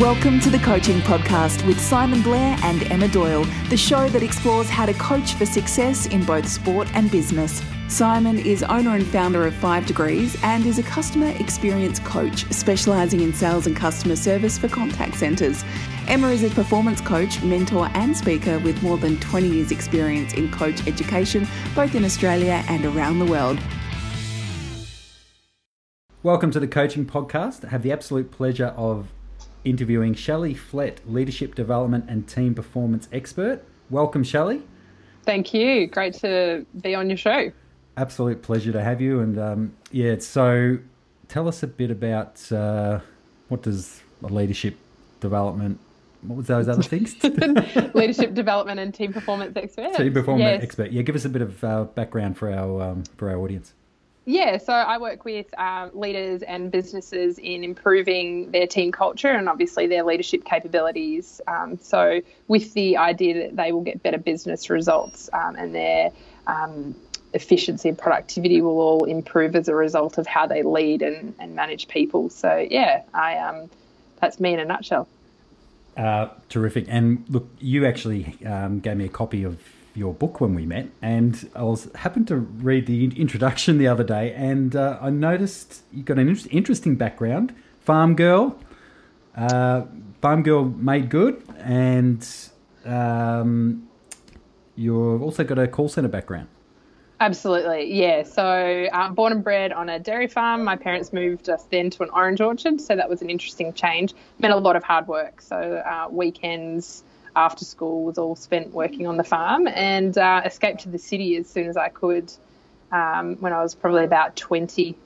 Welcome to the Coaching Podcast with Simon Blair and Emma Doyle, the show that explores how to coach for success in both sport and business. Simon is owner and founder of Five Degrees and is a customer experience coach specialising in sales and customer service for contact centres. Emma is a performance coach, mentor, and speaker with more than 20 years' experience in coach education, both in Australia and around the world. Welcome to the Coaching Podcast. I have the absolute pleasure of interviewing Shelley Flett, leadership development and team performance expert. Welcome, Shelley. Thank you. Great to be on your show. Absolute pleasure to have you. And um, yeah, so tell us a bit about uh, what does a leadership development what was those other things? Leadership development and team performance expert. Team performance yes. expert. Yeah, give us a bit of uh, background for our um, for our audience. Yeah, so I work with um, leaders and businesses in improving their team culture and obviously their leadership capabilities. Um, so, with the idea that they will get better business results um, and their um, efficiency and productivity will all improve as a result of how they lead and, and manage people. So, yeah, I um, that's me in a nutshell. Uh, terrific. And look, you actually um, gave me a copy of your book when we met, and I was happened to read the introduction the other day, and uh, I noticed you got an interesting background, farm girl, uh, farm girl made good, and um, you've also got a call center background. Absolutely, yeah. So, um, born and bred on a dairy farm. My parents moved us then to an orange orchard, so that was an interesting change. Meant a lot of hard work. So, uh, weekends, after school was all spent working on the farm and uh, escaped to the city as soon as I could um, when I was probably about 20.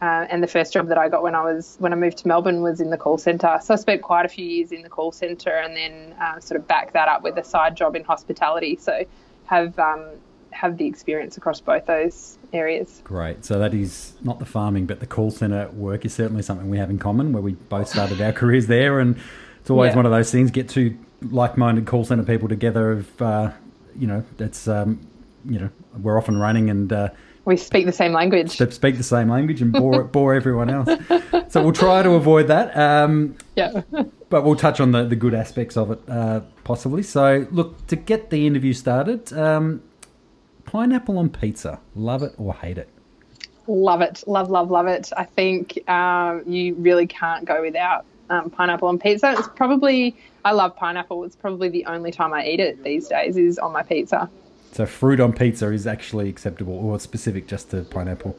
Uh, and the first job that I got when I was when I moved to Melbourne was in the call centre. So I spent quite a few years in the call centre, and then uh, sort of backed that up with a side job in hospitality. So have um, have the experience across both those areas. Great. So that is not the farming, but the call centre work is certainly something we have in common. Where we both started our careers there, and it's always yeah. one of those things. Get two like-minded call center people together of uh, you know that's um, you know we're often running and uh, we speak the same language. Speak the same language and bore bore everyone else. So we'll try to avoid that um, yeah. but we'll touch on the, the good aspects of it uh, possibly. So look to get the interview started um, pineapple on pizza. Love it or hate it? Love it. Love love love it. I think um, you really can't go without um, pineapple on pizza it's probably I love pineapple. It's probably the only time I eat it these days is on my pizza. So fruit on pizza is actually acceptable, or specific just to pineapple.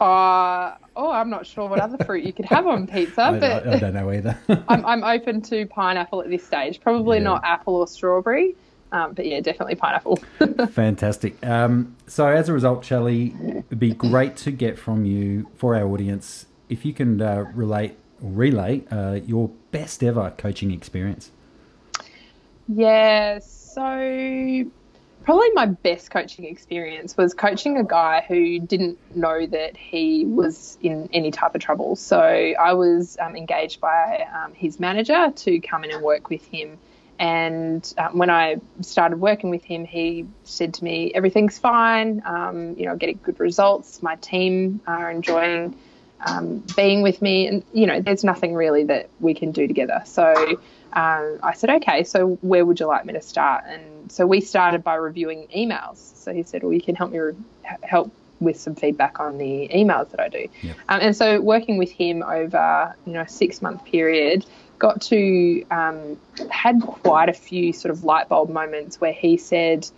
Uh, oh, I'm not sure what other fruit you could have on pizza, I, but I, I, don't know either. I'm, I'm open to pineapple at this stage. Probably yeah. not apple or strawberry, um, but yeah, definitely pineapple. Fantastic. Um, so as a result, Shelley, it'd be great to get from you for our audience if you can uh, relate relay uh, your best ever coaching experience. Yeah, so probably my best coaching experience was coaching a guy who didn't know that he was in any type of trouble. So I was um, engaged by um, his manager to come in and work with him. And um, when I started working with him, he said to me, "Everything's fine. Um, you know, getting good results. My team are enjoying um, being with me. And, you know, there's nothing really that we can do together. So um, I said, okay, so where would you like me to start? And so we started by reviewing emails. So he said, well, you can help me re- help with some feedback on the emails that I do. Yep. Um, and so working with him over, you know, a six month period, got to, um, had quite a few sort of light bulb moments where he said,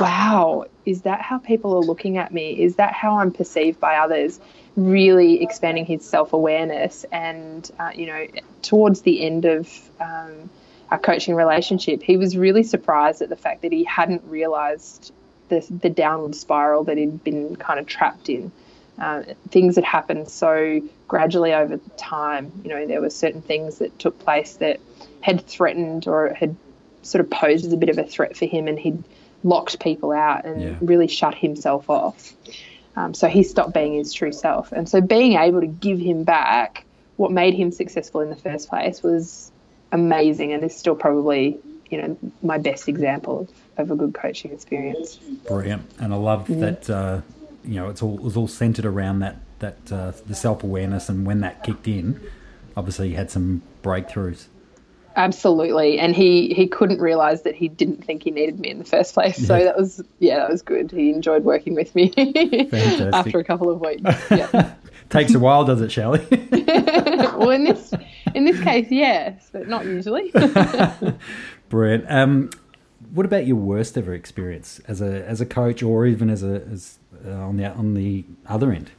wow, is that how people are looking at me? Is that how I'm perceived by others? Really expanding his self awareness. And, uh, you know, towards the end of um, our coaching relationship, he was really surprised at the fact that he hadn't realized the, the downward spiral that he'd been kind of trapped in. Uh, things had happened so gradually over time. You know, there were certain things that took place that had threatened or had sort of posed as a bit of a threat for him, and he'd locked people out and yeah. really shut himself off. Um, so he stopped being his true self. And so being able to give him back what made him successful in the first place was amazing and is still probably, you know, my best example of, of a good coaching experience. Brilliant. And I love mm. that, uh, you know, it's all, it was all centered around that, that uh, the self awareness and when that kicked in, obviously he had some breakthroughs. Absolutely, and he he couldn't realize that he didn't think he needed me in the first place. So that was yeah, that was good. He enjoyed working with me after a couple of weeks. Yeah. Takes a while, does it, Shelley? well, in this in this case, yes, but not usually. Brilliant. Um, what about your worst ever experience as a as a coach, or even as a as uh, on the on the other end?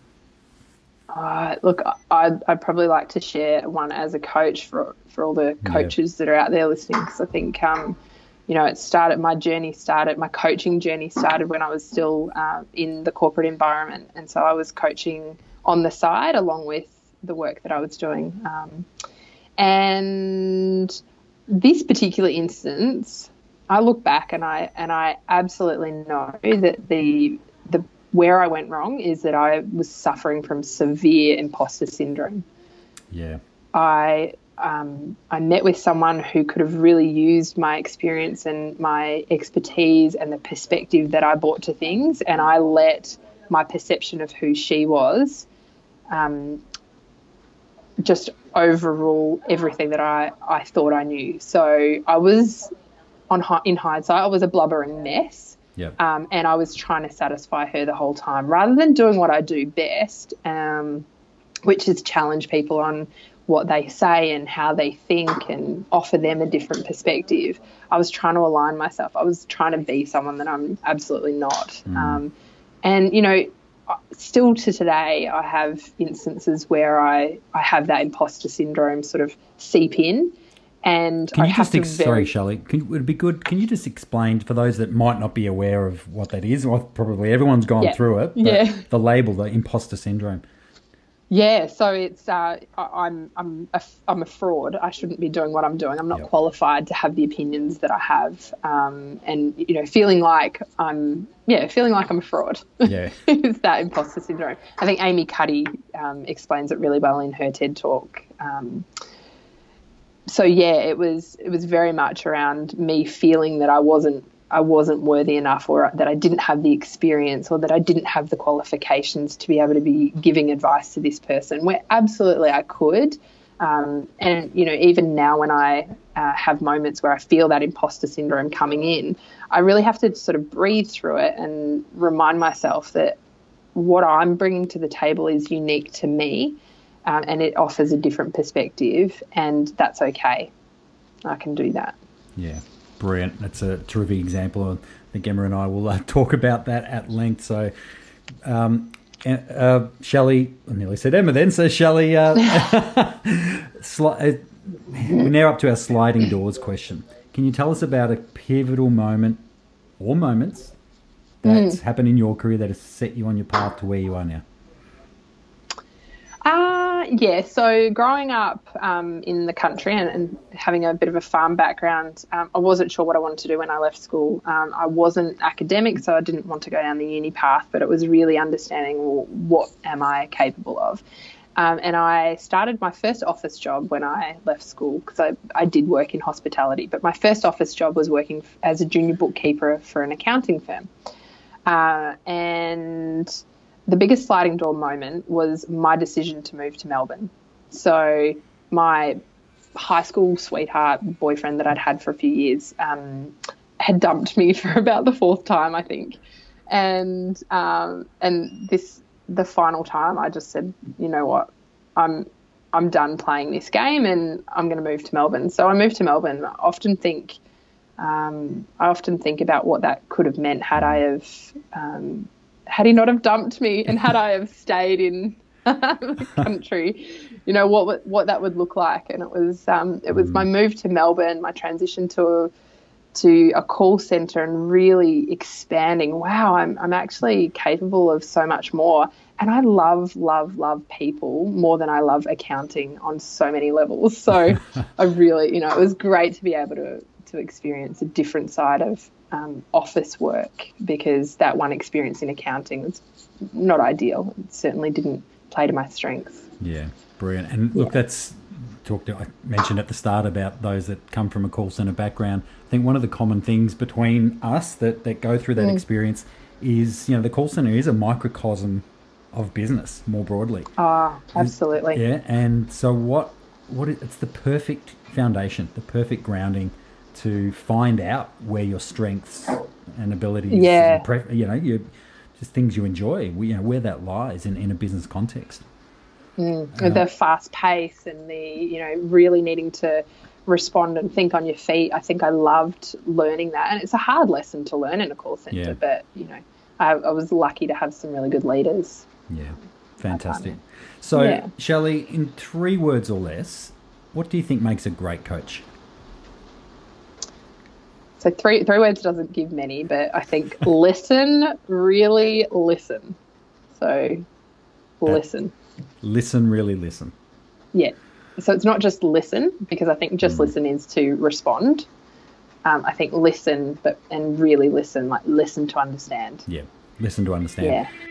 Uh, look, I'd, I'd probably like to share one as a coach for for all the coaches that are out there listening, because I think, um, you know, it started. My journey started. My coaching journey started when I was still uh, in the corporate environment, and so I was coaching on the side along with the work that I was doing. Um, and this particular instance, I look back and I and I absolutely know that the where I went wrong is that I was suffering from severe imposter syndrome. Yeah. I um, I met with someone who could have really used my experience and my expertise and the perspective that I brought to things, and I let my perception of who she was um, just overrule everything that I, I thought I knew. So I was on in hindsight, I was a blubbering mess. Yep. Um, and I was trying to satisfy her the whole time rather than doing what I do best, um, which is challenge people on what they say and how they think and offer them a different perspective. I was trying to align myself. I was trying to be someone that I'm absolutely not. Um, and, you know, still to today, I have instances where I, I have that imposter syndrome sort of seep in. And Can I you have just to ex- very, sorry, Shelley? Can, would it be good? Can you just explain for those that might not be aware of what that is? Well, probably everyone's gone Yeah. through it. but Yeah. The label, the imposter syndrome. Yeah, so it's uh, I- I'm I'm a, I'm a fraud. I shouldn't be doing what I'm doing. I'm not Yep. qualified to have the opinions that I have, um, and you know, feeling like I'm yeah, feeling like I'm a fraud. Yeah. is that imposter syndrome? I think Amy Cuddy um, explains it really well in her TED talk. Um, so yeah, it was it was very much around me feeling that I wasn't I wasn't worthy enough, or that I didn't have the experience, or that I didn't have the qualifications to be able to be giving advice to this person. Where absolutely I could, um, and you know even now when I uh, have moments where I feel that imposter syndrome coming in, I really have to sort of breathe through it and remind myself that what I'm bringing to the table is unique to me um, and it offers a different perspective, and that's okay. I can do that. Yeah, brilliant. That's a terrific example. I think Emma and I will uh, talk about that at length. So, um, uh, Shelley, I nearly said Emma then. So, Shelley, uh, sli- uh, we're now up to our sliding doors question. Can you tell us about a pivotal moment or moments that's happened in your career that has set you on your path to where you are now? Yeah, so growing up um, in the country and, and having a bit of a farm background, um, I wasn't sure what I wanted to do when I left school. Um, I wasn't academic, so I didn't want to go down the uni path, but it was really understanding well, what am I capable of. Um, and I started my first office job when I left school because I, I did work in hospitality, but my first office job was working as a junior bookkeeper for an accounting firm. Uh, and the biggest sliding door moment was my decision to move to Melbourne. So my high school sweetheart boyfriend that I'd had for a few years um, had dumped me for about the fourth time, I think. And um, and this the final time, I just said, you know what, I'm I'm done playing this game, and I'm going to move to Melbourne. So I moved to Melbourne. I often think um, I often think about what that could have meant had I have um, had he not have dumped me and had I have stayed in the country, you know what what that would look like. And it was um, it was my move to Melbourne, my transition to a, to a call center, and really expanding. Wow, I'm I'm actually capable of so much more. And I love, love, love people more than I love accounting on so many levels. So I really, you know, it was great to be able to to experience a different side of um, office work because that one experience in accounting was not ideal. It certainly didn't play to my strengths. Yeah, brilliant. And look, that's talked. I mentioned at the start about those that come from a call center background. I think one of the common things between us that that go through that experience is you know the call center is a microcosm of business more broadly. Ah, absolutely. Yeah, and so what what it, it's the perfect foundation, the perfect grounding to find out where your strengths and abilities, Yeah. and pre- you know, you just things you enjoy, you know, where that lies in, in a business context. Mm. With the fast pace and the you know really needing to respond and think on your feet. I think I loved learning that, and it's a hard lesson to learn in a call center. Yeah. But you know, I, I was lucky to have some really good leaders. Yeah, fantastic. So, Yeah. Shelley, in three words or less, what do you think makes a great coach? So three three words doesn't give many, but I think listen, really listen. So listen. Listen, really listen. Yeah. So it's not just listen because I think just listen is to respond. Um, I think listen, but and really listen, like listen to understand. Yeah, listen to understand. Yeah.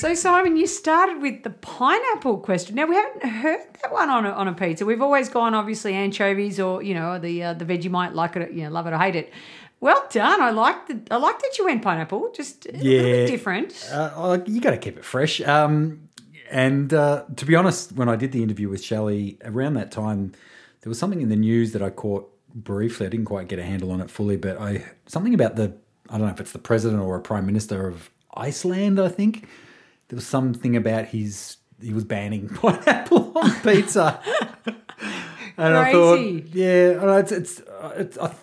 So Simon, you started with the pineapple question. Now we haven't heard that one on a, on a pizza. We've always gone obviously anchovies or you know the uh, the Vegemite, like it, you know, love it or hate it. Well done. I like the I like that you went pineapple. Just a little Yeah. bit different. Uh, oh, you got to keep it fresh. Um, and uh, to be honest, when I did the interview with Shelley around that time, there was something in the news that I caught briefly. I didn't quite get a handle on it fully, but I something about the I don't know if it's the president or a prime minister of Iceland. I think there was something about his he was banning pineapple on pizza. and I thought, yeah, it's it's it's. I,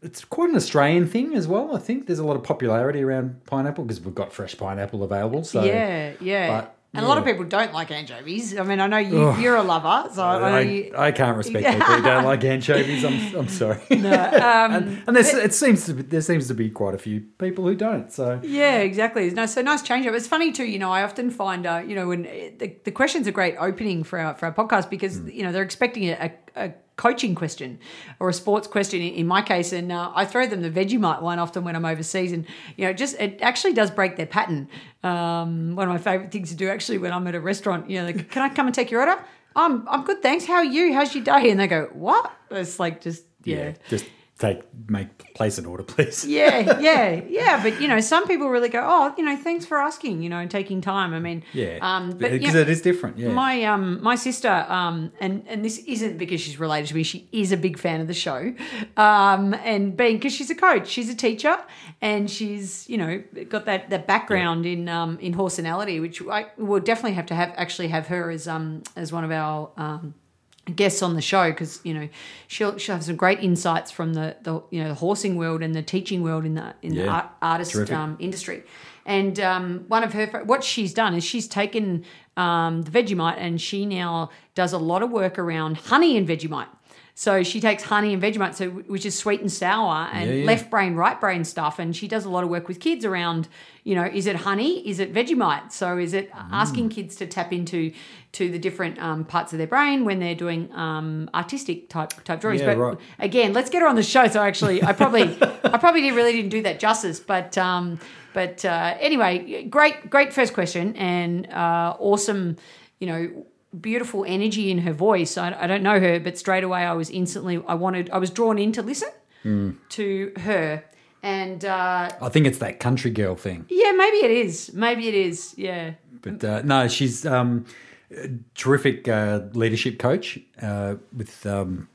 it's quite an Australian thing as well. I think there's a lot of popularity around pineapple because we've got fresh pineapple available. So yeah, yeah. but, and a lot of people don't like anchovies. I mean, I know you, you're a lover, so I I, you. I can't respect people who don't like anchovies. I'm, I'm sorry. Um, and and there's, it seems to be, there seems to be quite a few people who don't. So Yeah, exactly. No, so nice change up. It's funny too. You know, I often find, uh, you know, when the, the question's a great opening for our for our podcast because you know they're expecting a, a coaching question or a sports question in, my case, and uh, I throw them the Vegemite one often when I'm overseas, and you know, just it actually does break their pattern. Um, one of my favorite things to do actually when I'm at a restaurant, you know, like, can I come and take your order? I'm I'm good, thanks. How are you? How's your day? And they go, what? It's like just yeah. just take make place an order, please. Yeah, yeah, yeah. But you know, some people really go, "Oh, you know, thanks for asking," you know, and taking time. I mean, Yeah, Um, but because it is different. Yeah, my um my sister um and and this isn't because she's related to me. She is a big fan of the show, um and being because she's a coach, she's a teacher, and she's you know got that that background in um in horse horsenality, which I will definitely have to have actually have her as um as one of our um guests on the show because you know she'll she'll have some great insights from the the you know the horsing world and the teaching world in the in the art, artist um, industry. And um, one of her what she's done is she's taken um, the Vegemite and she now does a lot of work around honey and Vegemite. So she takes honey and Vegemite, so which is sweet and sour and Yeah, yeah. left brain, right brain stuff, and she does a lot of work with kids around, you know, is it honey, is it Vegemite? So is it Mm. asking kids to tap into to the different um, parts of their brain when they're doing um, artistic type type drawings? Yeah, but right. again, let's get her on the show. So actually, I probably I probably didn't, really didn't do that justice, but um, but uh, anyway, great great first question and uh, awesome, you know. Beautiful energy in her voice. I, I don't know her, but straight away I was instantly I wanted I was drawn in to listen Hmm. to her, and uh, I think it's that country girl thing. yeah, maybe it is, maybe it is, yeah, But uh, no, she's um, a terrific uh, leadership coach uh, with um,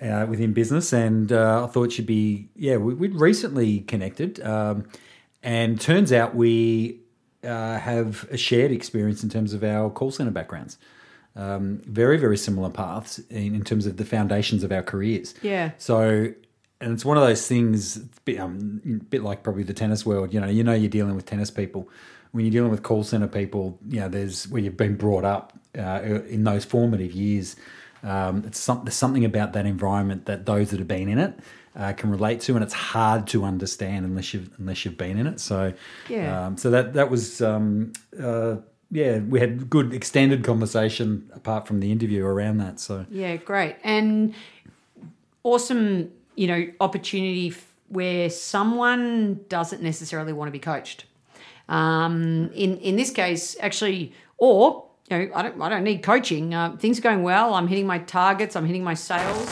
uh, within business, and uh, I thought she'd be yeah. We, we'd recently connected, um, and turns out we uh, have a shared experience in terms of our call center backgrounds. Um, very very similar paths in, in terms of the foundations of our careers. Yeah. So, and it's one of those things, a bit, um, a bit like probably the tennis world. You know, you know, you're dealing with tennis people. When you're dealing with call center people, you know, there's where you've been brought up uh, in those formative years. Um, it's some, there's something about that environment that those that have been in it uh, can relate to, and it's hard to understand unless you've unless you've been in it. So, Yeah. Um, so that that was. Um, uh, yeah, we had good extended conversation apart from the interview around that. So Yeah, great. And awesome, you know, opportunity f- where someone doesn't necessarily want to be coached. Um, in in this case, actually, or you know, I don't I don't need coaching. Uh, things are going well. I'm hitting my targets. I'm hitting my sales.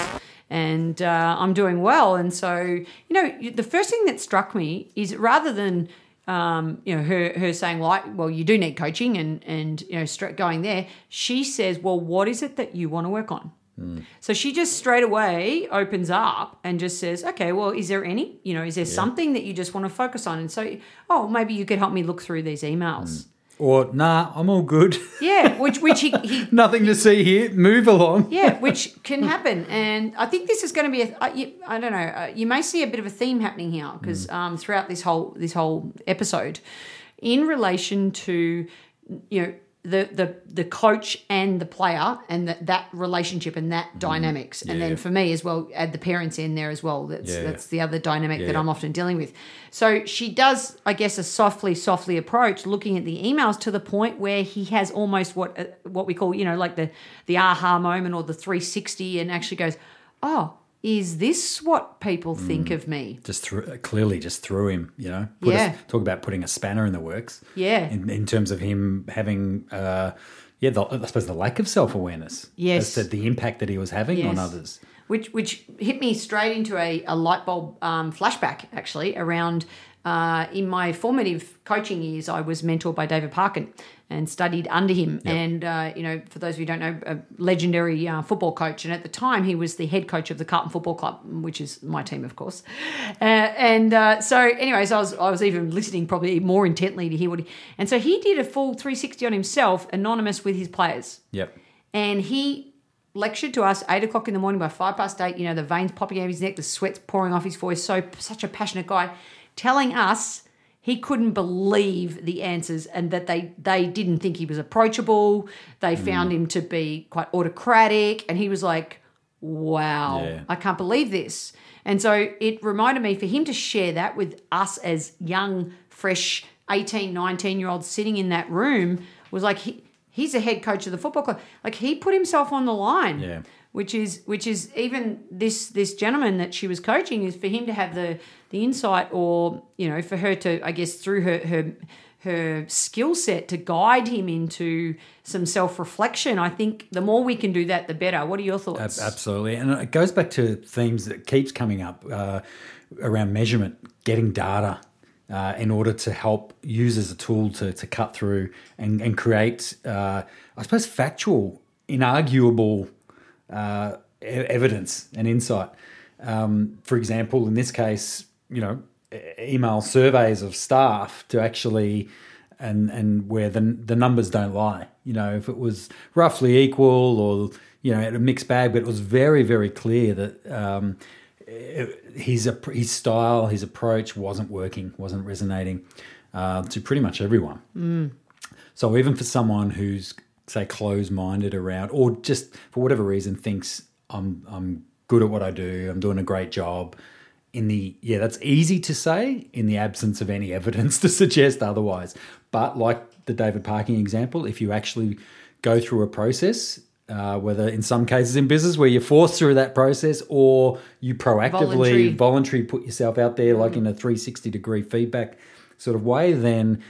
and uh, I'm doing well. And so, you know, the first thing that struck me is rather than um, you know, her her saying, "Well, I, well, you do need coaching," and and you know, going there, she says, "Well, what is it that you want to work on?" So she just straight away opens up and just says, "Okay, well, is there any? You know, is there something that you just want to focus on?" And so, oh, maybe you could help me look through these emails. Or nah, I'm all good. Yeah, which which he, he Nothing to see here. Move along. yeah, which can happen, and I think this is going to be. A, I, you, I don't know. Uh, you may see a bit of a theme happening here because um, throughout this whole this whole episode, in relation to you know the the the coach and the player and that that relationship and that dynamics, and then for me as well, add the parents in there as well. That's Yeah. that's the other dynamic that I'm often dealing with. So she does, I guess, a softly, softly approach, looking at the emails to the point where he has almost what uh, what we call, you know, like the the aha moment or the 360, and actually goes, "Oh, is this what people think Mm. of me?" Just threw, clearly just threw him. You know. Put Yeah. A, talk about putting a spanner in the works. Yeah. In, in terms of him having, uh, yeah, the, I suppose the lack of self awareness. Yes. As to the impact that he was having on others. which which hit me straight into a, a light bulb um, flashback actually around uh, in my formative coaching years I was mentored by David Parkin and studied under him and uh, you know for those of you who don't know a legendary uh, football coach and at the time he was the head coach of the Carlton Football Club which is my team of course uh, and uh, so anyways I was I was even listening probably more intently to hear what he and so he did a full 360 on himself anonymous with his players Yep. and he lectured to us eight o'clock in the morning by five past eight. You know, the veins popping out of his neck, the sweat's pouring off his voice. So such a passionate guy, telling us he couldn't believe the answers and that they they didn't think he was approachable. They mm. found him to be quite autocratic, and he was like, "Wow, Yeah. I can't believe this." And so it reminded me for him to share that with us as young, fresh 18, 19 year olds sitting in that room was like he, he's a head coach of the football club. Like he put himself on the line. Yeah. Which is which is even this this gentleman that she was coaching is for him to have the the insight or you know for her to I guess through her her her skill set to guide him into some self reflection. I think the more we can do that, the better. What are your thoughts? Ab- Absolutely, and it goes back to themes that keeps coming up uh, around measurement, getting data uh, in order to help use as a tool to, to cut through and, and create, uh, I suppose, factual, inarguable uh, evidence and insight. Um, for example, in this case, you know, email surveys of staff to actually and and where the the numbers don't lie. You know, if it was roughly equal or you know a mixed bag, but it was very very clear that um, his his style, his approach wasn't working, wasn't resonating uh, to pretty much everyone. So even for someone who's say closed-minded around, or just for whatever reason thinks I'm I'm good at what I do, I'm doing a great job. In the yeah, that's easy to say in the absence of any evidence to suggest otherwise. But like the David Parkin example, if you actually go through a process, uh, whether in some cases in business where you're forced through that process, or you proactively Voluntary. voluntary put yourself out there, like in a 360 degree feedback sort of way, then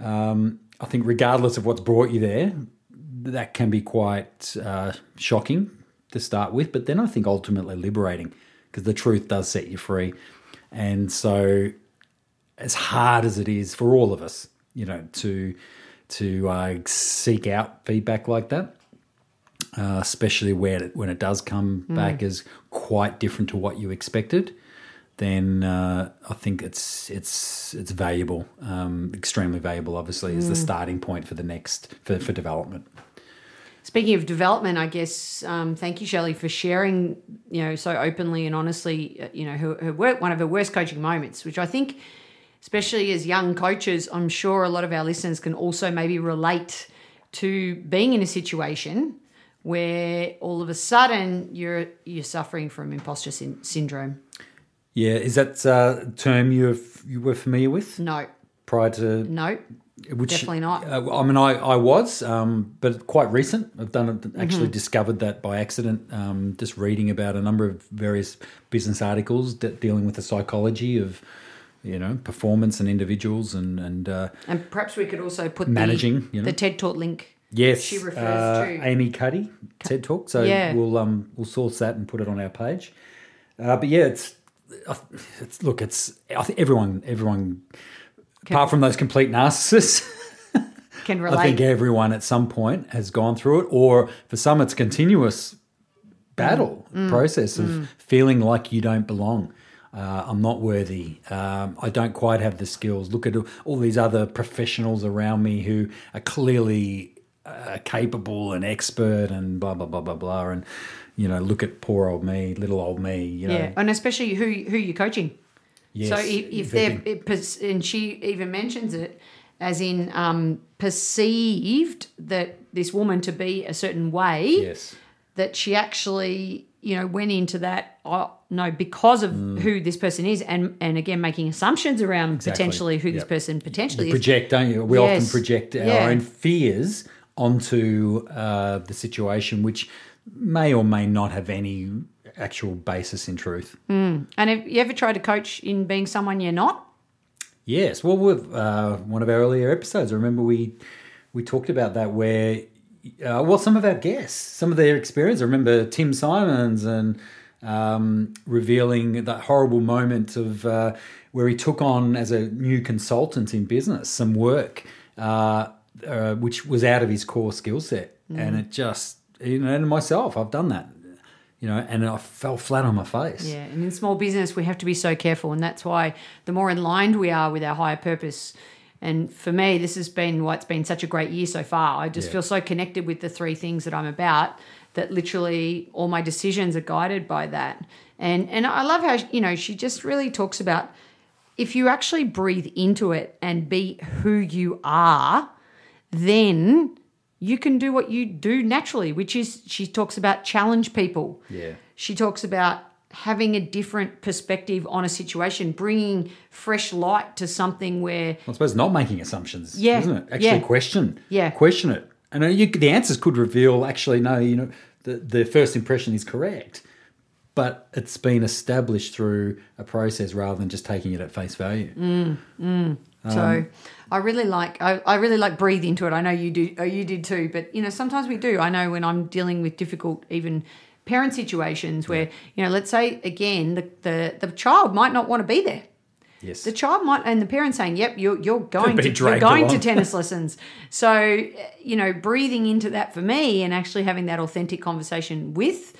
um, I think regardless of what's brought you there, that can be quite uh, shocking to start with, but then I think ultimately liberating because the truth does set you free. And so, as hard as it is for all of us, you know, to to uh, seek out feedback like that, uh, especially when it, when it does come back as quite different to what you expected, then uh, I think it's it's it's valuable, um, extremely valuable. Obviously, as the starting point for the next for, for development. Speaking of development, I guess um, thank you, Shelley, for sharing, you know, so openly and honestly, uh, you know, her, her work, one of her worst coaching moments, which I think, especially as young coaches, I'm sure a lot of our listeners can also maybe relate to being in a situation where all of a sudden you're you're suffering from imposter syn- syndrome. Yeah, is that uh, term you you were familiar with? No, prior to no, which definitely not. Uh, I mean, I, I was, um, but quite recent. I've done it, actually Mm-hmm. discovered that by accident, um, just reading about a number of various business articles de- dealing with the psychology of, you know, performance and individuals and and uh, and perhaps we could also put Managing, the, you know. the TED Talk link. yes, She refers uh, to- Amy Cuddy TED Talk. So Yeah. we'll um we'll source that and put it on our page. Uh, but yeah, it's, it's look, it's I think everyone everyone, everyone, apart from those complete narcissists. Can relate. I think everyone at some point has gone through it, or for some, it's continuous battle process of feeling like you don't belong. Uh, I'm not worthy. Um, I don't quite have the skills. Look at all these other professionals around me who are clearly uh, capable and expert and blah blah blah blah blah. And you know, look at poor old me, little old me. You know, yeah, and especially who who you're coaching. Yes, so if, if they're and she even mentions it as in um, perceived that this woman to be a certain way, yes, that she actually you know went into that oh, no because of Mm. who this person is and and again making assumptions around potentially who this person potentially you is project, don't you? We often project our Yeah. own fears onto uh, the situation, which may or may not have any actual basis in truth. and have you ever tried to coach in being someone you're not? Yes, well, with uh, one of our earlier episodes, I remember we we talked about that where, uh, well, some of our guests, some of their experience. I remember Tim Simons and um, revealing that horrible moment of uh, where he took on as a new consultant in business some work uh, uh, which was out of his core skill set, and it just you know, and myself, I've done that, you know, and I fell flat on my face. Yeah, and in small business, we have to be so careful, and that's why the more aligned we are with our higher purpose. And for me, this has been why it's been such a great year so far. I just Yeah. feel so connected with the three things that I'm about that literally all my decisions are guided by that. And and I love how you know she just really talks about if you actually breathe into it and be who you are, then you can do what you do naturally, which is she talks about challenge people. Yeah. She talks about having a different perspective on a situation, bringing fresh light to something where I suppose not making assumptions, Yeah, isn't it? Actually, yeah. question, Yeah. question it, and uh, you, the answers could reveal actually no, you know, the the first impression is correct, but it's been established through a process rather than just taking it at face value. Mm. So I really like I, I really like breathe into it. I know you do oh, you did too, but you know sometimes we do. I know when I'm dealing with difficult even parent situations where you know let's say again the the, the child might not want to be there. Yes, The child might and the parent saying, "Yep, you're you're going Be to you're dragged going to along. tennis lessons." So uh, you know breathing into that for me and actually having that authentic conversation with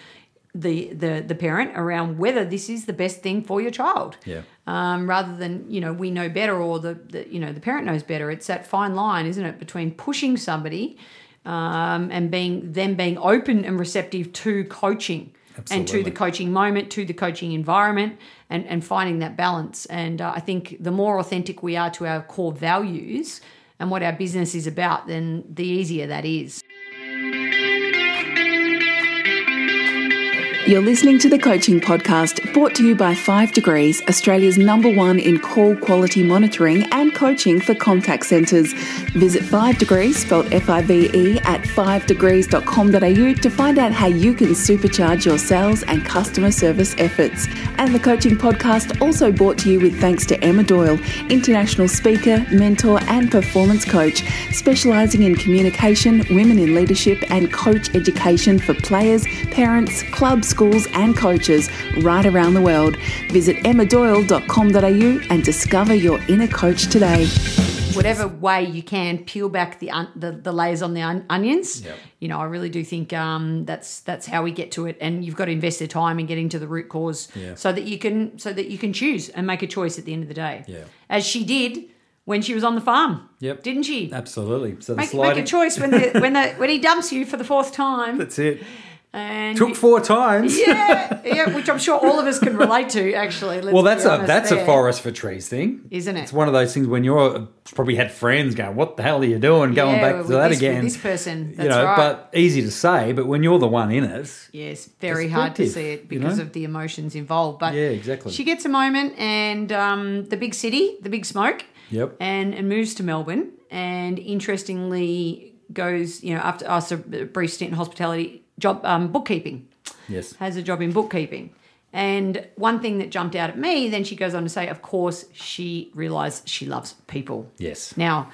the the the parent around whether this is the best thing for your child Yeah. um, rather than you know we know better or the, the you know the parent knows better. It's that fine line, isn't it, between pushing somebody um, and being them being open and receptive to coaching and to the coaching moment, to the coaching environment, and and finding that balance. And uh, I think the more authentic we are to our core values and what our business is about, then the easier that is. You're listening to the Coaching Podcast brought to you by 5 Degrees, Australia's number one in call quality monitoring and coaching for contact centres. Visit 5 Degrees, spelled F I V E, at 5degrees.com.au to find out how you can supercharge your sales and customer service efforts. And the Coaching Podcast also brought to you with thanks to Emma Doyle, international speaker, mentor, and performance coach, specialising in communication, women in leadership, and coach education for players, parents, clubs, schools, and coaches right around the world. Visit emmadoyle.com.au and discover your inner coach today. whatever way you can peel back the un- the, the layers on the on- onions. Yep. You know, I really do think um, that's that's how we get to it, and you've got to invest the time in getting to the root cause, Yeah. so that you can so that you can choose and make a choice at the end of the day. Yeah. as she did when she was on the farm. Yep. didn't she? absolutely. So the Make, sliding, make a choice when the when the when he dumps you for the fourth time, That's it. And Took four times. yeah, yeah, which I'm sure all of us can relate to. Actually, Well, that's a that's a forest for trees thing, Isn't it? It's one of those things when you're probably had friends going, "What the hell are you doing?" Going Yeah, back to that this- again. this person, you know, right. but easy to say. But when you're the one in it, Yes, very hard to see it you because know? of the emotions involved. But Yeah, exactly. She gets a moment, and um, the big city, the big smoke, Yep. and and moves to Melbourne. And interestingly, goes you know after after a brief stint in hospitality, job um, bookkeeping, yes, has a job in bookkeeping. And one thing that jumped out at me, then she goes on to say, of course, she realised she loves people. yes, Now,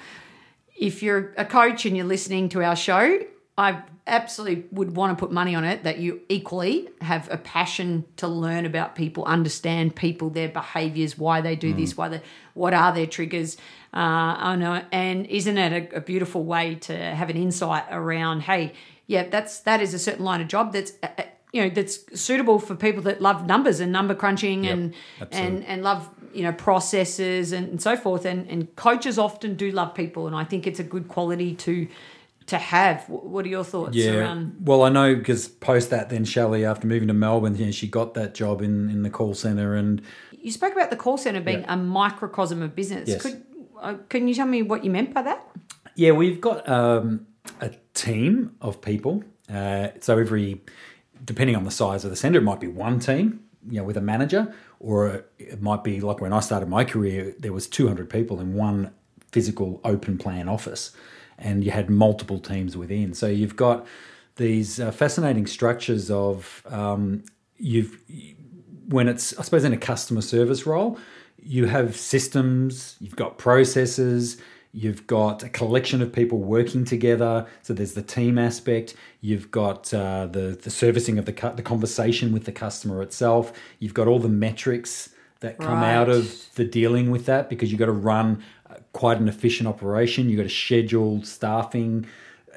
if you're a coach and you're listening to our show, I absolutely would want to put money on it that you equally have a passion to learn about people, understand people, their behaviours, why they do this, why they, what are their triggers. Uh, I know, and isn't it a, a beautiful way to have an insight around? Hey, yeah, that's that is a certain line of job that's. Uh, uh, you know that's suitable for people that love numbers and number crunching and and and love you know processes and, and so forth and and coaches often do love people and I think it's a good quality to to have. What are your thoughts Yeah. around? Well, I know because post that, then Shelley, after moving to Melbourne, you know, she got that job in, in the call center, and You spoke about the call center being a microcosm of business. Yes. Could uh, can you tell me what you meant by that? yeah, we've got um, a team of people. Uh, so every, depending on the size of the center, it might be one team, you know, with a manager, or it might be like when I started my career, there was 200 people in one physical open plan office, and you had multiple teams within. So you've got these uh, fascinating structures of um, you've when it's I suppose in a customer service role, you have systems, you've got processes, you've got a collection of people working together. So there's the team aspect. You've got uh, the the servicing of the cu- the conversation with the customer itself. You've got all the metrics that come out of the dealing with that because you've got to run uh, quite an efficient operation. You've got to schedule staffing.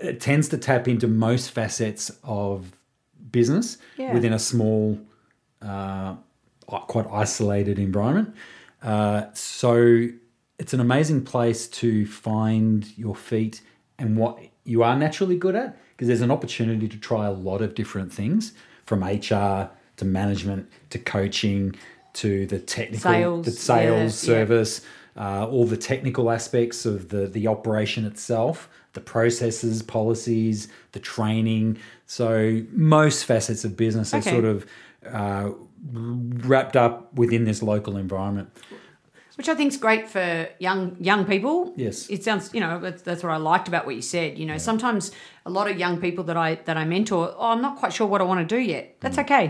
It tends to tap into most facets of business Yeah. within a small uh, quite isolated environment. Uh, so it's an amazing place to find your feet and what you are naturally good at because there's an opportunity to try a lot of different things from HR to management to coaching to the technical Sales, the sales yeah, yeah. service uh, all the technical aspects of the the operation itself the processes policies the training. So most facets of business are sort of uh, wrapped up within this local environment Which I think is great for young young people. Yes. it sounds you know that's, that's what I liked about what you said. You know, sometimes a lot of young people that I that I mentor, oh, I'm not quite sure what I want to do yet. That's Mm. okay.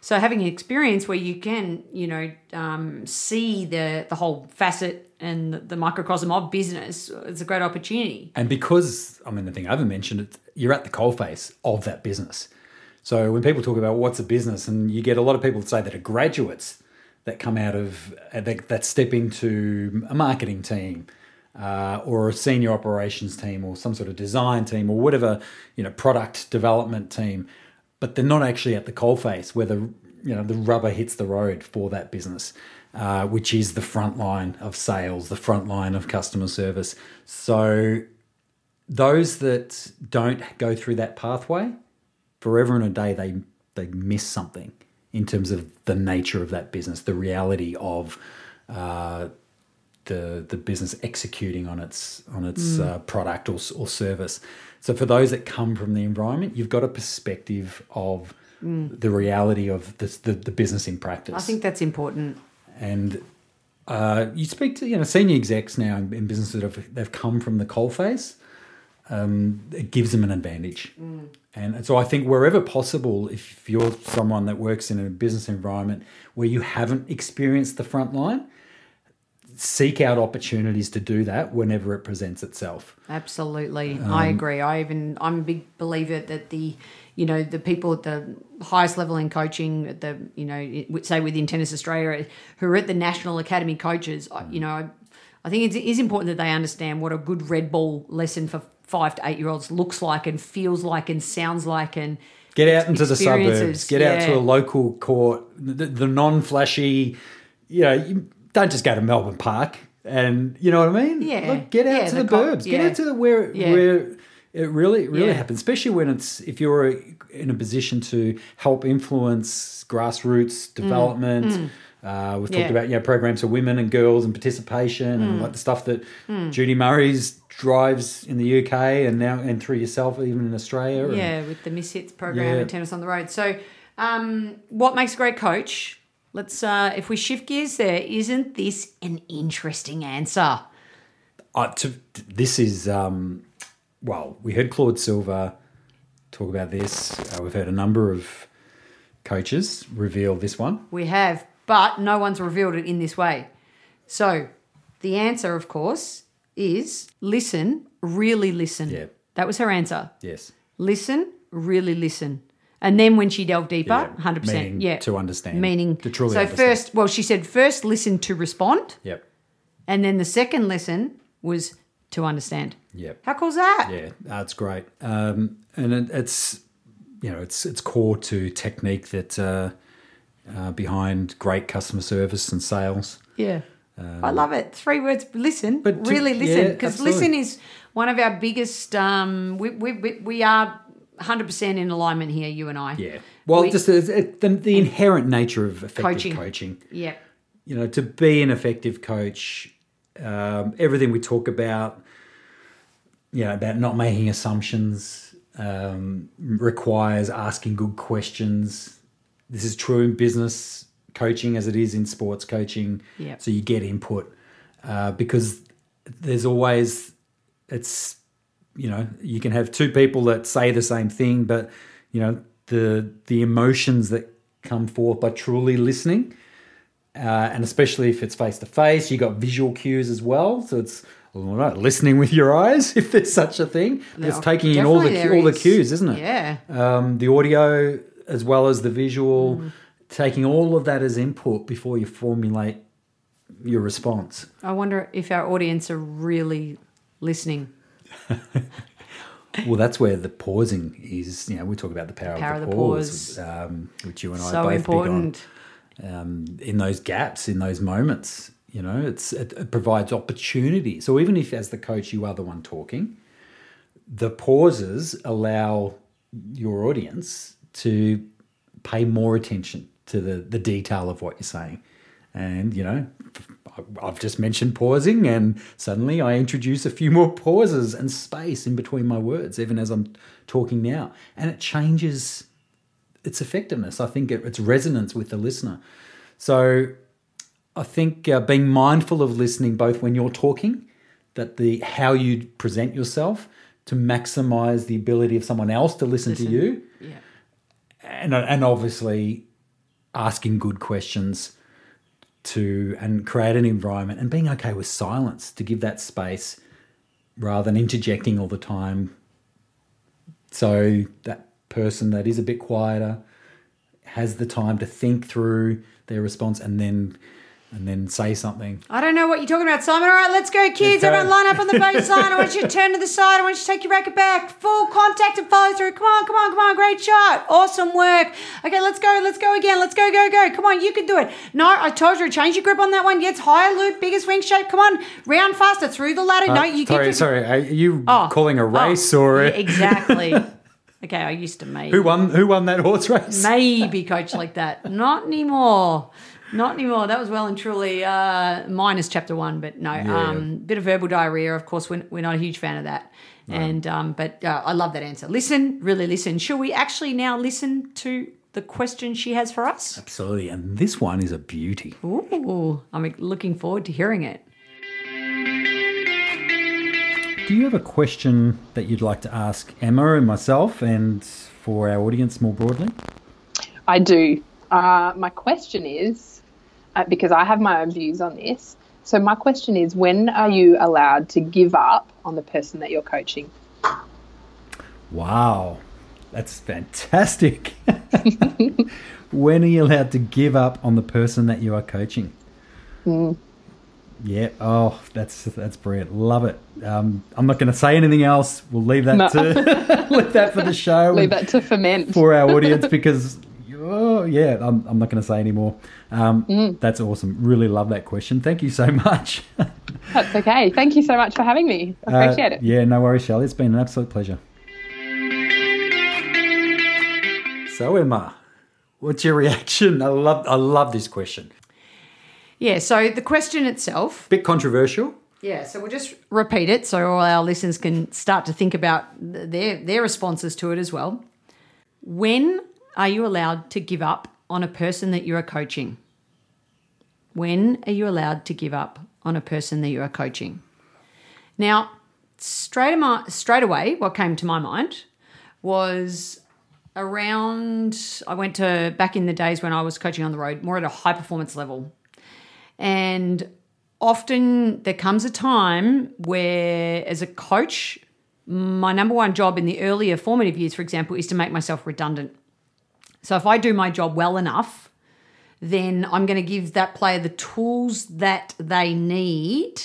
So having an experience where you can, you know, um, see the the whole facet and the, the microcosm of business, it's a great opportunity. And because, I mean, the thing I haven't mentioned, it, you're at the coalface of that business. So when people talk about what's a business, and you get a lot of people that say that are graduates that come out of, uh, that, that step into a marketing team uh, or a senior operations team or some sort of design team or whatever, you know, product development team, but they're not actually at the coalface where the, you know, the rubber hits the road for that business. Uh, which is the front line of sales, the front line of customer service. So those that don't go through that pathway, forever and a day they they miss something in terms of the nature of that business, the reality of uh, the the business executing on its on its uh, product or, or service. So for those that come from the environment, you've got a perspective of the reality of this, the the business in practice. I think that's important. and uh, you speak to you know senior execs now in, in businesses that have they've come from the coalface. Um, it gives them an advantage, and so I think wherever possible, if you're someone that works in a business environment where you haven't experienced the front line, seek out opportunities to do that whenever it presents itself. Absolutely, Um, I agree. I even I'm a big believer that the you know the people at the highest level in coaching, at the you know say within Tennis Australia, who are at the National Academy coaches, I- you know, I, I think it is important that they understand what a good red ball lesson for five to eight year olds looks like and feels like and sounds like and Get out into the suburbs. Get out to a local court. The, the non-flashy, you know, you don't just go to Melbourne Park. And you know what I mean? Yeah. Look, get out Yeah, to the the, burbs. Get yeah. out to the where Yeah. where it really really Yeah. happens. Especially when it's if you're in a position to help influence grassroots mm. development. Mm. Uh, we've Mm. Yeah. talked about you know programs for women and girls and participation and like the stuff that Judy Murray's drives in the UK and now and through yourself even in Australia. and- Yeah, with the Miss Hits program Yeah. and tennis on the road. So, um, what makes a great coach? Let's uh, if we shift gears there, isn't this an interesting answer? Uh, to, this is um, well, we heard Claude Silver talk about this. Uh, we've heard a number of coaches reveal this one. We have, but no one's revealed it in this way. So, the answer, of course, is listen, really listen. Yeah. That was her answer. Yes, listen, really listen. And then when she delved deeper, Yeah, hundred percent, meaning yeah, to understand, meaning to truly So understand. first, well, she said first listen to respond, Yep. and then the second lesson was to understand. Yep. How cool's that? Yeah, that's great. Um, and it, it's you know it's it's core to technique that uh, uh, behind great customer service and sales. Yeah. I love it. Three words. Listen, Um, But to- really listen, because absolutely. listen is one of our biggest. Um, we, we, we, we are hundred percent in alignment here, you and I. Yeah. Well, We- just the, the, the inherent nature of effective Coaching. coaching. Yeah. You know, to be an effective coach, um, everything we talk about, you know, about not making assumptions, um, requires asking good questions. This is true in business coaching as it is in sports coaching. Yeah. So you get input uh, because there's always it's you know you can have two people that say the same thing, but you know the the emotions that come forth by truly listening, uh, and especially if it's face to face, you got visual cues as well. So it's right, listening with your eyes, if there's such a thing. But it's taking in all the all the cues, isn't it? Yeah. Um, the audio as well as the visual, Mm. taking all of that as input before you formulate your response. I wonder if our audience are really listening. Well, that's where the pausing is. You know, we talk about the power, Power of the, of the pause, pause. Um, which you and I So both important. big on. Um, in those gaps, in those moments, you know, it's it, it provides opportunity. So even if, as the coach, you are the one talking, the pauses allow your audience to pay more attention to the the detail of what you're saying. And you know, I've just mentioned pausing, and suddenly I introduce a few more pauses and space in between my words, even as I'm talking now, and it changes its effectiveness. I think it, its resonance with the listener. So I think uh, being mindful of listening, both when you're talking, that the how you present yourself to maximize the ability of someone else to listen, to you. And and obviously asking good questions to and create an environment and being okay with silence to give that space rather than interjecting all the time. So that person that is a bit quieter has the time to think through their response and then and then say something I don't know what you're talking about, Simon. All right, let's go, kids. Okay. Everyone line up on the baseline. I want you to turn to the side. I want you to take your racket back. Full contact and follow through. Come on, come on, come on. Great shot. Awesome work. Okay, let's go. Let's go again. Let's go, go, go. Come on, you can do it. No, I told you to change your grip on that one. Yes, higher loop, bigger swing shape. Come on, round faster through the ladder. no, you Uh, sorry get sorry are you Oh, calling a race oh, or a, yeah, exactly. okay, I used to maybe who won who won that horse race maybe coach like that. Not anymore. Not anymore. That was well and truly uh, minus chapter one, but no. Yeah. Um, bit of verbal diarrhea. Of course, we're, we're not a huge fan of that. And um, but uh, I love that answer. Listen, really listen. Shall we actually now listen to the question she has for us? absolutely and this one is a beauty Ooh, I'm looking forward to hearing it. Do you have a question that you'd like to ask Emma and myself and for our audience more broadly? I do. Uh, my question is uh, because I have my own views on this. So, my question is when are you allowed to give up on the person that you're coaching? Wow, that's fantastic. when are you allowed to give up on the person that you are coaching? Yeah. Oh, that's that's brilliant. Love it. Um, I'm not going to say anything else. We'll leave that No. to leave that for the show. Leave that to ferment. for our audience because oh yeah, I'm, I'm not going to say anymore. Um, That's awesome. Really love that question. Thank you so much. That's okay. Thank you so much for having me. I appreciate Uh, it. Yeah, no worries, Shelley. It's been an absolute pleasure. So Emma, what's your reaction? I love I love this question. Yeah. So the question itself. Bit controversial. Yeah, so we'll just repeat it so all our listeners can start to think about their their responses to it as well. When are you allowed to give up on a person that you are coaching? When are you allowed to give up on a person that you are coaching? Now, straight, straight away, what came to my mind was around, I went to back in the days when I was coaching on the road, more at a high performance level. And often there comes a time where, as a coach, my number one job in the earlier formative years, for example, is to make myself redundant. So if I do my job well enough, then I'm going to give that player the tools that they need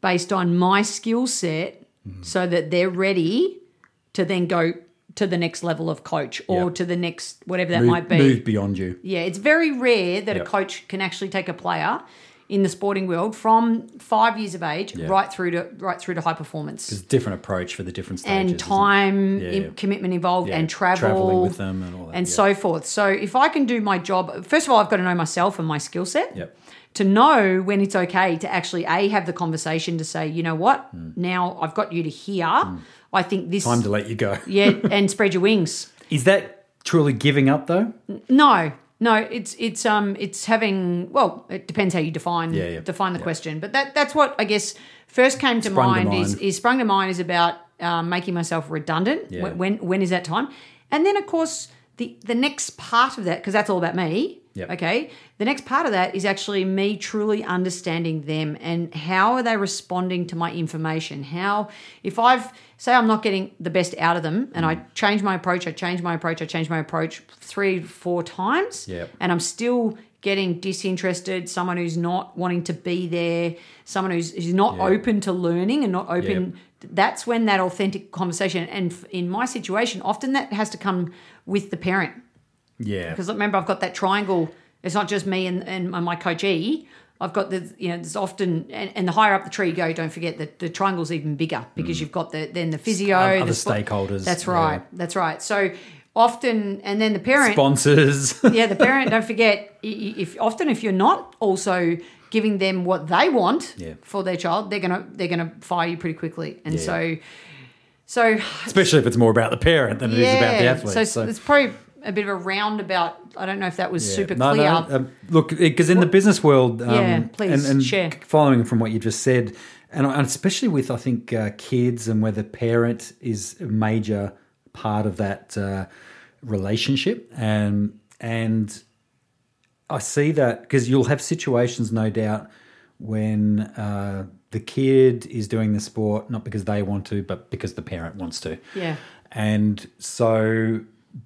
based on my skill set mm-hmm. so that they're ready to then go to the next level of coach or Yep. to the next whatever that Move, might be. move beyond you. Yeah, it's very rare that a coach can actually take a player in the sporting world from five years of age Yeah. right through to right through to high performance It's a different approach for the different stages. and time Yeah, in- commitment involved and travel traveling with them and all that, and so forth. So if I can do my job, first of all, I've got to know myself and my skill set. Yep. To know when it's okay to actually a have the conversation to say, you know what, hmm. now I've got you to here. Hmm. I think this. Time to let you go. yeah, and spread your wings. Is that truly giving up though? No, no, it's it's um it's having well, it depends how you define Yeah, yeah, define the yeah. question, but that that's what I guess first came to, Sprung to mind, Is, is sprung to mind is about um, making myself redundant. When, when when is that time? And then of course the the next part of that because that's all about me. Yep. Okay. The next part of that is actually me truly understanding them and how are they responding to my information. How if I've say I'm not getting the best out of them and Mm. I change my approach, I change my approach, I change my approach three, four times, Yep. and I'm still getting disinterested, someone who's not wanting to be there, someone who's, who's not Yeah. open to learning and not open. That's when that authentic conversation, and in my situation, often that has to come with the parent. Yeah. Because remember, I've got that triangle. It's not just me and, and my coachee. I've got the, you know, there's often, and, and the higher up the tree you go, don't forget that the triangle's even bigger because you've got the, then the physio, Mm. Other the stakeholders, That's yeah. right. That's right. So often, and then the parent, Sponsors. yeah, the parent. Don't forget, if often if you're not also giving them what they want Yeah. for their child, they're gonna they're gonna fire you pretty quickly. And Yeah. so, so Especially if it's more about the parent than it is about the athlete. So, it's probably a bit of a roundabout. I don't know if that was Yeah. super No, clear. no, um, look, because in the business world, um, Yeah, please, and, and share. following from what you just said, and, and especially with I think uh, kids and where the parent is a major part of that uh, relationship, and and I see that because you'll have situations, no doubt, when uh, the kid is doing the sport not because they want to, but because the parent wants to. Yeah. And so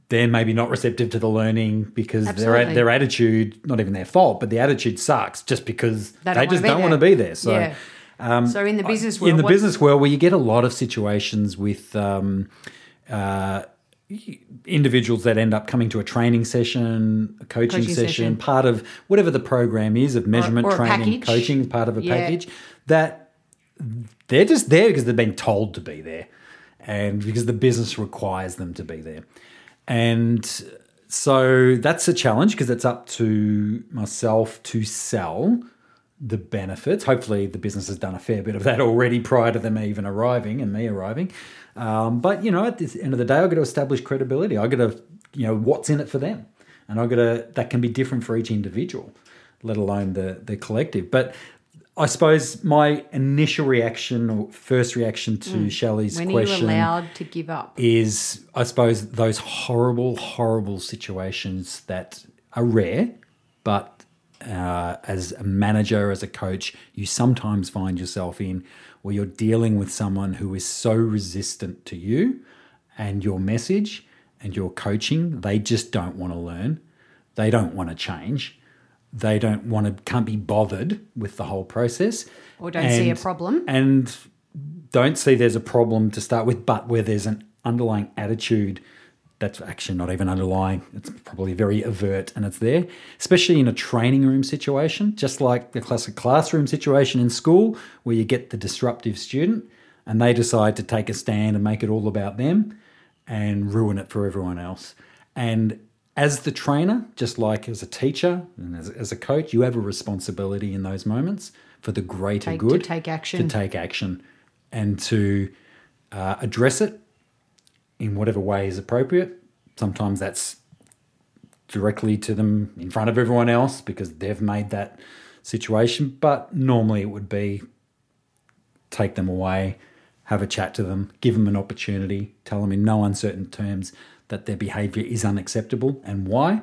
they're maybe not receptive to the learning because their Absolutely. their attitude, not even their fault, but the attitude sucks just because They they, don't just don't want to be there. So. yeah. so in the business world, In the business world, where you get a lot of situations with um, uh, individuals that end up coming to a training session, a coaching, Coaching session, session. part of whatever the program is of measurement, or a training, coaching, part of a Yeah. package, that they're just there because they've been told to be there and because the business requires them to be there. And so that's a challenge because it's up to myself to sell the benefits. Hopefully, the business has done a fair bit of that already prior to them even arriving and me arriving. Um, but you know, at the end of the day, I've got to establish credibility. I've got to, you know, what's in it for them, and I've got to. That can be different for each individual, let alone the the collective. But I suppose my initial reaction or first reaction to Shelley's Mm. when are question you allowed to give up? is, I suppose, those horrible, horrible situations that are rare, but uh, as a manager, as a coach, you sometimes find yourself in where you're dealing with someone who is so resistant to you and your message and your coaching. They just don't want to learn. They don't want to change. They don't want to, can't be bothered with the whole process. Or don't see a problem. And don't see there's a problem to start with, but where there's an underlying attitude that's actually not even underlying, it's probably very overt and it's there, especially in a training room situation, just like the classic classroom situation in school where you get the disruptive student and they decide to take a stand and make it all about them and ruin it for everyone else. And as the trainer, just like as a teacher and as, as a coach, you have a responsibility in those moments for the greater Take- to good. take action. To take action and to uh, address it in whatever way is appropriate. Sometimes that's directly to them in front of everyone else because they've made that situation. But normally it would be take them away, have a chat to them, give them an opportunity, tell them in no uncertain terms that their behavior is unacceptable and why.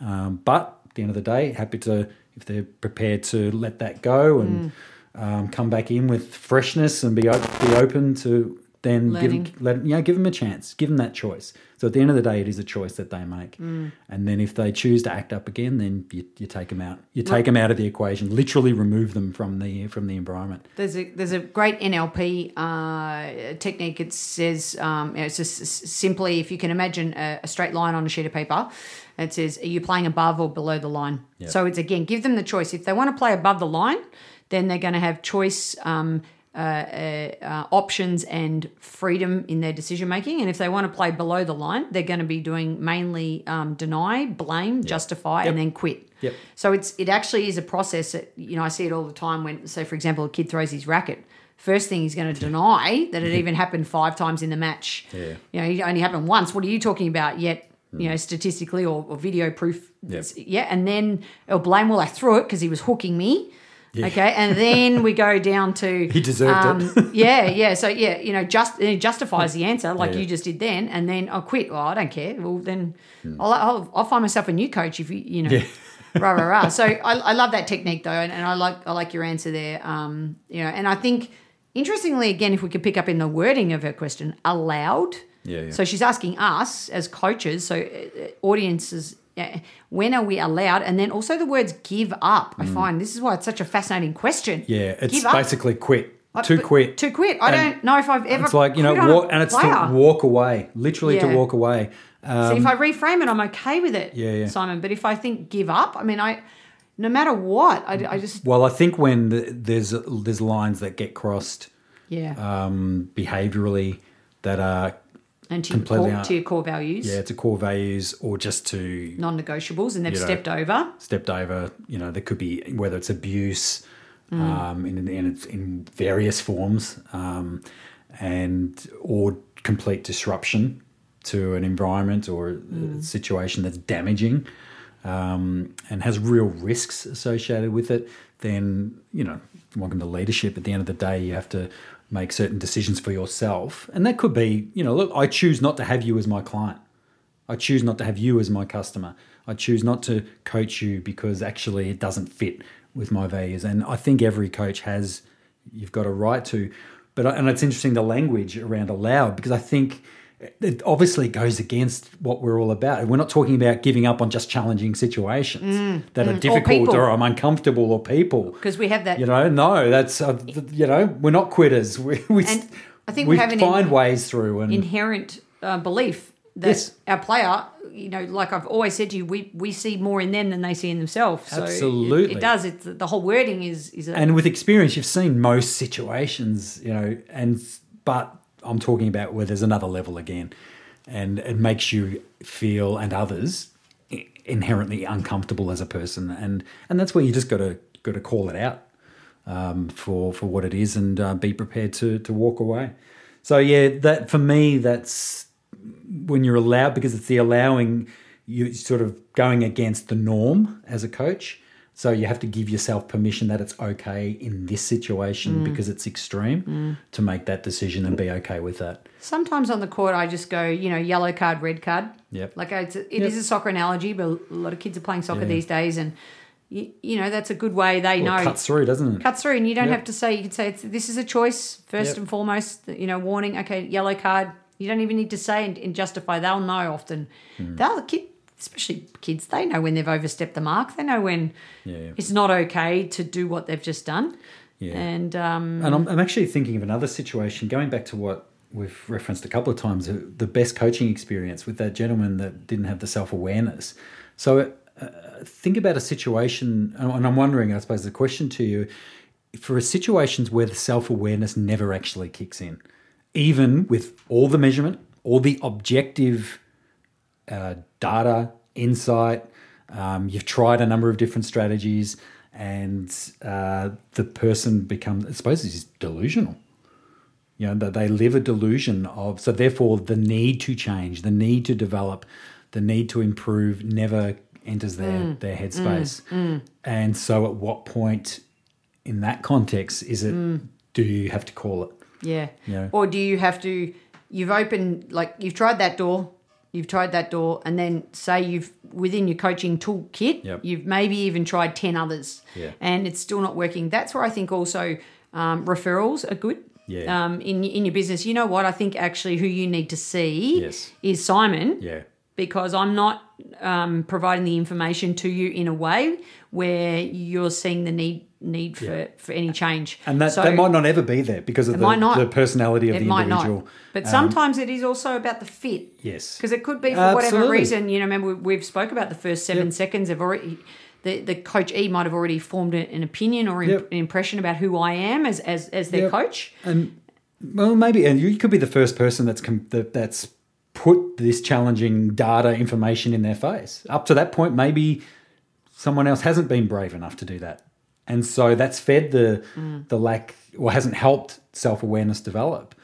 Um, but at the end of the day, happy to, if they're prepared to let that go and um, come back in with freshness and be, be open to then Learning. give let you know, give them a chance, give them that choice. So at the end of the day, it is a choice that they make. Mm. And then if they choose to act up again, then you, you take them out. You take them out of the equation. Literally remove them from the from the environment. There's a there's a great NLP uh, technique. It says um, it's just simply if you can imagine a, a straight line on a sheet of paper. It says are you playing above or below the line? So it's again give them the choice. If they want to play above the line, then they're going to have choice. Um, uh, uh, uh, options and freedom in their decision making, and if they want to play below the line, they're going to be doing mainly um, deny, blame, justify, and then quit. Yep. So it's it actually is a process that you know I see it all the time when say for example a kid throws his racket. First thing he's going to deny that it even happened five times in the match. Yeah. You know, it only happened once. What are you talking about? Yet you know statistically or, or video proof. Yep. Yeah, and then he'll blame well I threw it because he was hooking me. Okay, and then we go down to He deserved it. yeah, yeah. So yeah, you know, just it justifies the answer like Yeah. you just did then, and then I'll quit. Well, I don't care. Well, then Hmm. I'll, I'll I'll find myself a new coach if you you know. Yeah. rah rah rah. So I, I love that technique though, and, and I like I like your answer there. Um, you know, and I think interestingly again, if we could pick up in the wording of her question, allowed. Yeah, yeah. So she's asking us as coaches, so uh, uh, audiences. Uh, When are we allowed? And then also the words "give up." I find this is why it's such a fascinating question. Mm. Yeah, it's Give up. basically quit. I- To quit. To quit. I And don't know if I've ever. It's like you know, quit on a walk, and it's player. to walk away. Literally Yeah. to walk away. Um, See, if I reframe it, I'm okay with it, Yeah, yeah. Simon. But if I think give up, I mean, I no matter what, I, I just well, I think when the, there's there's lines that get crossed yeah, um, behaviorally that are and to your, core, to your core values, yeah to core values or just to non-negotiables, and they've You know. stepped over. stepped over. You know, there could be whether it's abuse Mm. um, in, in its in various forms, um, and or complete disruption to an environment or Mm. a situation that's damaging um, and has real risks associated with it. Then you know, welcome to leadership. At the end of the day, you have to make certain decisions for yourself, and that could be, you know, look, I choose not to have you as my client. I choose not to have you as my customer. I choose not to coach you because actually it doesn't fit with my values. And I think every coach has, you've got a right to. But and it's interesting the language around allowed because I think it obviously goes against what we're all about. We're not talking about giving up on just challenging situations that are difficult people. or, I'm uncomfortable or people. Because we have that You know, no, that's uh, you know, we're not quitters. We we, I think we have an find in- ways through and inherent uh, belief that Yes. our player, you know, like I've always said to you, we, we see more in them than they see in themselves. So it- Absolutely. it, does. It's the whole wording is is a, and with experience you've seen most situations you know and but i'm talking about where there's another level again and it makes you feel and others inherently uncomfortable as a person and and that's where you just got to got to call it out um, for for what it is and uh, be prepared to to walk away. So yeah that for me that's when you're allowed because it's the allowing you sort of going against the norm as a coach so you have to give yourself permission that it's okay in this situation because it's extreme to make that decision and be okay with that Sometimes on the court, I just go, you know, yellow card, red card. Yep. Like it's a, it is a soccer analogy, but a lot of kids are playing soccer Yeah. these days, and you, you know that's a good way they well, know it cuts through doesn't it cuts through, and you don't Yep. have to say. You can say it's, this is a choice first Yep. and foremost. You know, warning. Okay, yellow card. You don't even need to say and, and justify. They'll know often. Hmm. They'll kid, especially kids. They know when they've overstepped the mark. They know when Yeah, it's not okay to do what they've just done. Yeah. And um, And I'm, I'm actually thinking of another situation, going back to what we've referenced a couple of times, uh, the best coaching experience with that gentleman that didn't have the self awareness. So uh, think about a situation, and I'm wondering, I suppose, the question to you for situations where the self awareness never actually kicks in, even with all the measurement, all the objective uh, data, insight. Um, you've tried a number of different strategies, and uh, the person becomes, I suppose, is delusional. You know, that they live a delusion of, so therefore the need to change, the need to develop, the need to improve never enters their, their headspace. And so at what point in that context is it, do you have to call it? Yeah. Yeah. Or do you have to? You've opened like you've tried that door, you've tried that door, and then say you've within your coaching toolkit, Yep. you've maybe even tried ten others, Yeah. and it's still not working. That's where I think also um, referrals are good. Yeah. um, in in your business. You know what? I think actually who you need to see Yes. is Simon Yeah. Because I'm not um, providing the information to you in a way where you're seeing the need need for, for any change. And that, So- that might not ever be there because of the, the personality of it the might individual. not. But sometimes it is also about the fit. Yes. Because it could be for whatever reason. You know, remember we- we've spoke about the first seven Yep. seconds have already. The, the coach E might have already formed an opinion or Yep. an impression about who I am as as, as their Yep. coach. And well, maybe, and you could be the first person that's com- that, that's put this challenging data information in their face. Up to that point, maybe someone else hasn't been brave enough to do that, and so that's fed the the lack or hasn't helped self awareness develop.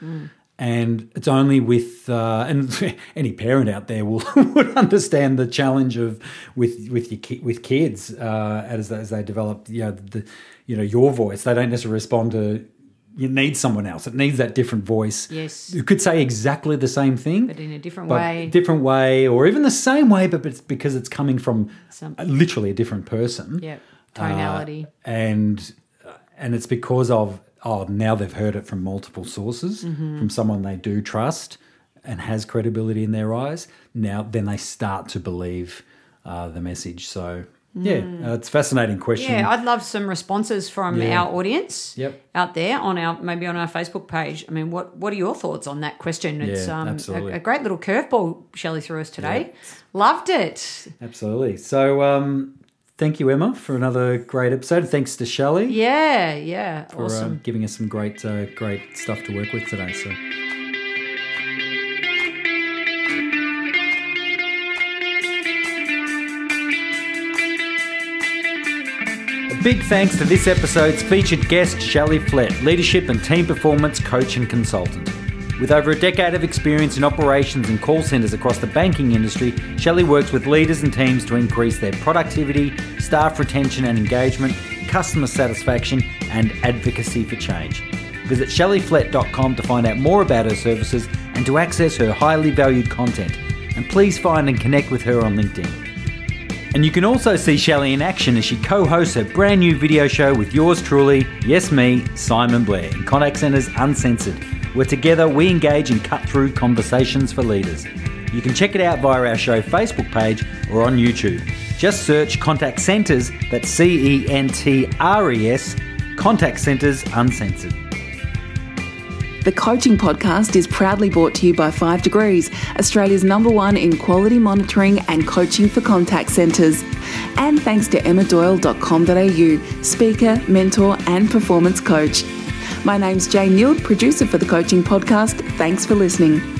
And it's only with uh, and any parent out there will would understand the challenge of with with your ki- with kids uh, as as they develop you know the you know your voice they don't necessarily respond to you need someone else it needs that different voice Yes. you could say exactly the same thing But in a different way. different way or even the same way but it's because it's coming from Some- literally a different person Yeah. Uh, Tonality. and and it's because of oh now they've heard it from multiple sources Mm-hmm. from someone they do trust and has credibility in their eyes now then they start to believe uh, the message so yeah uh, it's a fascinating question Mm. Yeah, I'd love some responses from Yeah. our audience Yep. out there on our maybe on our Facebook page. I mean, what what are your thoughts on that question? It's Yeah, um, absolutely. a, a great little curveball Shelley threw us today. Loved it. absolutely so um thank you emma for another great episode thanks to shelley Yeah, yeah, for awesome. uh, giving us some great uh, great stuff to work with today so big thanks to this episode's featured guest, Shelley Flett, leadership and team performance coach and consultant. With over a decade of experience in operations and call centres across the banking industry, Shelley works with leaders and teams to increase their productivity, staff retention and engagement, customer satisfaction, and advocacy for change. Visit shelleyflett.com to find out more about her services and to access her highly valued content. And please find and connect with her on LinkedIn. And you can also see Shelley in action as she co hosts her brand new video show with yours truly, yes, me, Simon Blair, in Contact Centres Uncensored, where together we engage in cut through conversations for leaders. You can check it out via our show Facebook page or on YouTube. Just search Contact Centres, that's C E N T R E S, Contact Centres Uncensored. The Coaching Podcast is proudly brought to you by Five Degrees, Australia's number one in quality monitoring and coaching for contact centres. And thanks to emmadoyle.com.au, speaker, mentor, and performance coach. My name's Jane Neild, producer for the Coaching Podcast. Thanks for listening.